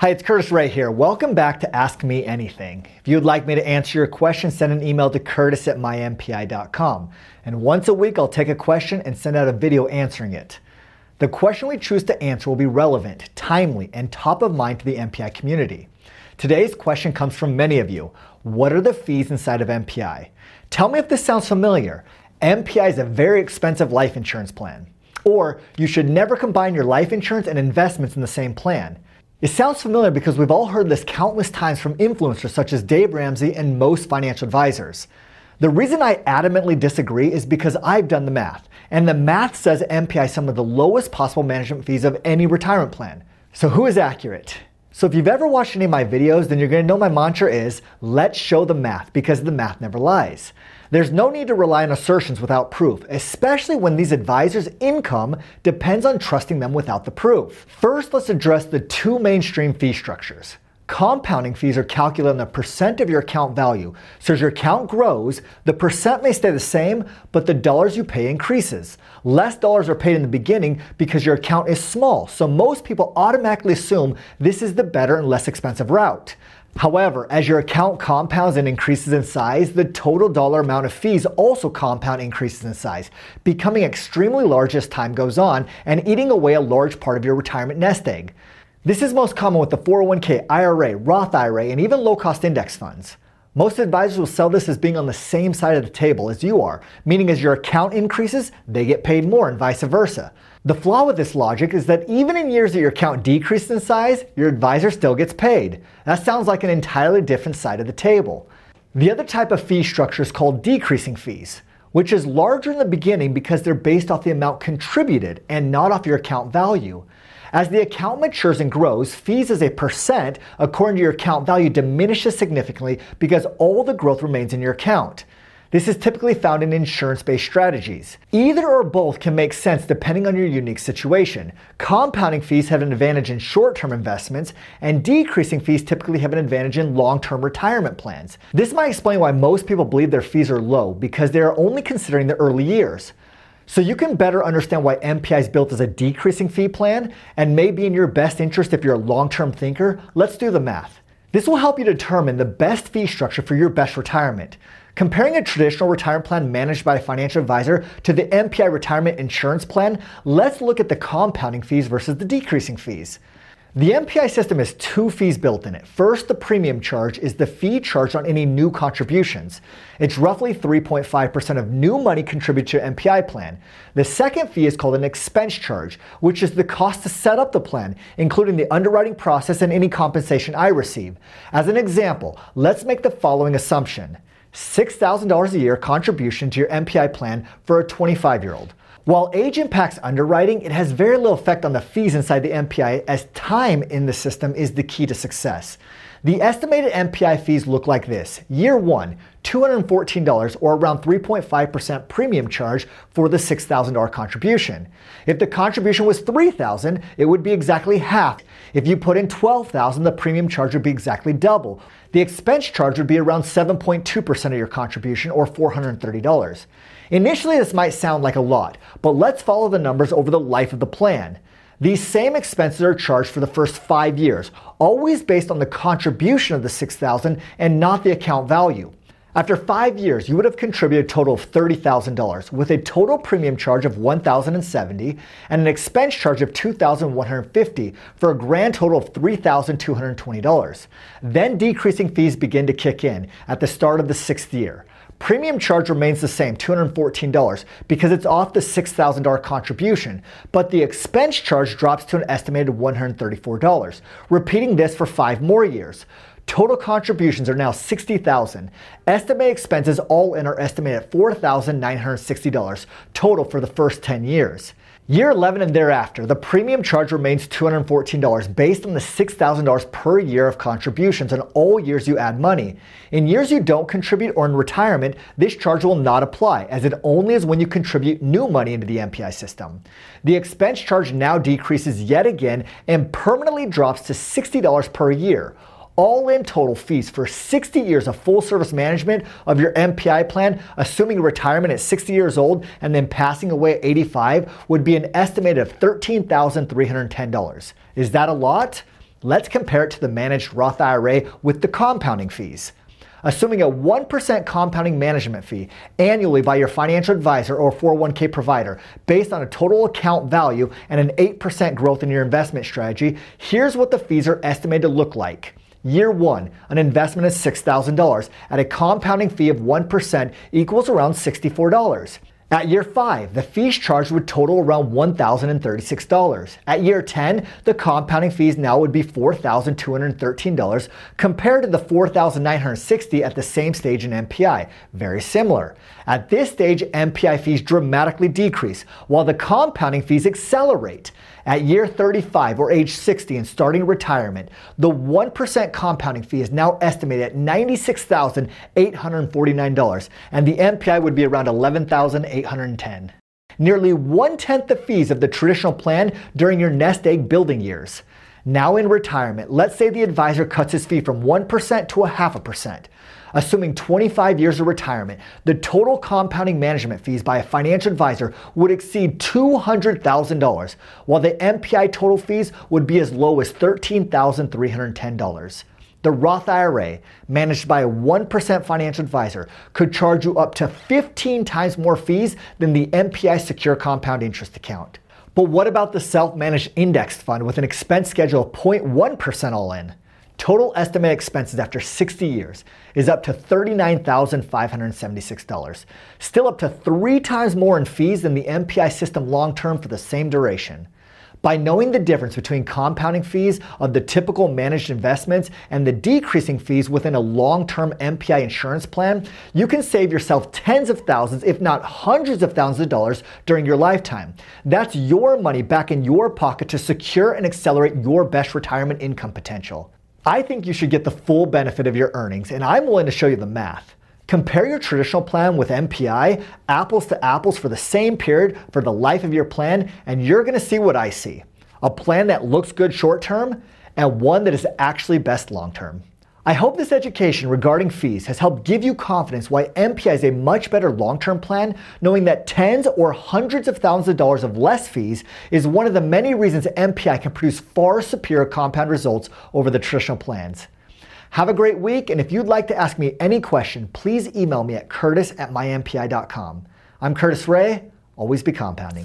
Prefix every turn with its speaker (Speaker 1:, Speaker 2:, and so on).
Speaker 1: Hi, it's Curtis Ray here. Welcome back to Ask Me Anything. If you'd like me to answer your question, send an email to curtis at mympi.com. And once a week, I'll take a question and send out a video answering it. The question we choose to answer will be relevant, timely, and top of mind to the MPI community. Today's question comes from many of you. What are the fees inside of MPI? Tell me if this sounds familiar. MPI is a very expensive life insurance plan. Or you should never combine your life insurance and investments in the same plan. It sounds familiar because we've all heard this countless times from influencers such as Dave Ramsey and most financial advisors. The reason I adamantly disagree is because I've done the math, and the math says MPI some of the lowest possible management fees of any retirement plan. So, who is accurate? So, if you've ever watched any of my videos, then you're gonna know my mantra is let's show the math because the math never lies. There's no need to rely on assertions without proof, especially when these advisors' income depends on trusting them without the proof. First, let's address the two mainstream fee structures. Compounding fees are calculated on the percent of your account value. So as your account grows, the percent may stay the same, but the dollars you pay increases. Less dollars are paid in the beginning because your account is small. So most people automatically assume this is the better and less expensive route. However, as your account compounds and increases in size, the total dollar amount of fees also compound increases in size, becoming extremely large as time goes on and eating away a large part of your retirement nest egg. This is most common with the 401k, IRA, Roth IRA, and even low cost index funds. Most advisors will sell this as being on the same side of the table as you are, meaning as your account increases, they get paid more and vice versa. The flaw with this logic is that even in years that your account decreases in size, your advisor still gets paid. That sounds like an entirely different side of the table. The other type of fee structure is called decreasing fees, which is larger in the beginning because they're based off the amount contributed and not off your account value. As the account matures and grows, fees as a percent according to your account value diminishes significantly because all the growth remains in your account. This is typically found in insurance based strategies. Either or both can make sense depending on your unique situation. Compounding fees have an advantage in short term investments, and decreasing fees typically have an advantage in long term retirement plans. This might explain why most people believe their fees are low because they are only considering the early years. So you can better understand why MPI is built as a decreasing fee plan and may be in your best interest if you're a long term thinker. Let's do the math. This will help you determine the best fee structure for your best retirement. Comparing a traditional retirement plan managed by a financial advisor to the MPI retirement insurance plan, let's look at the compounding fees versus the decreasing fees. The MPI system has two fees built in it. First, the premium charge is the fee charged on any new contributions. It's roughly 3.5% of new money contributed to your MPI plan. The second fee is called an expense charge, which is the cost to set up the plan, including the underwriting process and any compensation I receive. As an example, let's make the following assumption. $6,000 a year contribution to your MPI plan for a 25 year old. While age impacts underwriting, it has very little effect on the fees inside the MPI as time in the system is the key to success. The estimated MPI fees look like this. Year one, $214 or around 3.5% premium charge for the $6,000 contribution. If the contribution was 3,000, it would be exactly half. If you put in 12,000, the premium charge would be exactly double. The expense charge would be around 7.2% of your contribution or $430. Initially, this might sound like a lot, but let's follow the numbers over the life of the plan. These same expenses are charged for the first five years, always based on the contribution of the 6000 and not the account value. After five years, you would have contributed a total of $30,000 with a total premium charge of 1,070 and an expense charge of 2,150 for a grand total of $3,220. Then decreasing fees begin to kick in at the start of the sixth year. Premium charge remains the same, $214, because it's off the $6,000 contribution, but the expense charge drops to an estimated $134, repeating this for five more years. Total contributions are now 60,000. Estimated expenses all in are estimated at $4,960 total for the first 10 years. Year 11 and thereafter, the premium charge remains $214 based on the $6,000 per year of contributions on all years you add money. In years you don't contribute or in retirement, this charge will not apply as it only is when you contribute new money into the MPI system. The expense charge now decreases yet again and permanently drops to $60 per year all in total fees for 60 years of full service management of your MPI plan, assuming retirement at 60 years old and then passing away at 85, would be an estimated of $13,310. Is that a lot? Let's compare it to the managed Roth IRA with the compounding fees. Assuming a 1% compounding management fee annually by your financial advisor or 401k provider based on a total account value and an 8% growth in your investment strategy, here's what the fees are estimated to look like. Year one, an investment is $6,000 at a compounding fee of 1% equals around $64. At year 5, the fees charged would total around $1,036. At year 10, the compounding fees now would be $4,213 compared to the $4,960 at the same stage in MPI. Very similar. At this stage, MPI fees dramatically decrease, while the compounding fees accelerate. At year 35 or age 60 and starting retirement, the 1% compounding fee is now estimated at $96,849, and the MPI would be around $11,810. Nearly one tenth the fees of the traditional plan during your nest egg building years. Now in retirement, let's say the advisor cuts his fee from 1% to a half a percent. Assuming 25 years of retirement, the total compounding management fees by a financial advisor would exceed $200,000, while the MPI total fees would be as low as $13,310. The Roth IRA, managed by a 1% financial advisor, could charge you up to 15 times more fees than the MPI Secure Compound Interest Account. But what about the self managed indexed fund with an expense schedule of 0.1% all in? Total estimated expenses after 60 years is up to $39,576, still up to three times more in fees than the MPI system long term for the same duration. By knowing the difference between compounding fees of the typical managed investments and the decreasing fees within a long term MPI insurance plan, you can save yourself tens of thousands, if not hundreds of thousands of dollars during your lifetime. That's your money back in your pocket to secure and accelerate your best retirement income potential. I think you should get the full benefit of your earnings, and I'm willing to show you the math. Compare your traditional plan with MPI, apples to apples for the same period for the life of your plan, and you're gonna see what I see. A plan that looks good short term and one that is actually best long term. I hope this education regarding fees has helped give you confidence why MPI is a much better long term plan, knowing that tens or hundreds of thousands of dollars of less fees is one of the many reasons MPI can produce far superior compound results over the traditional plans. Have a great week, and if you'd like to ask me any question, please email me at curtis at mympi.com. I'm Curtis Ray, always be compounding.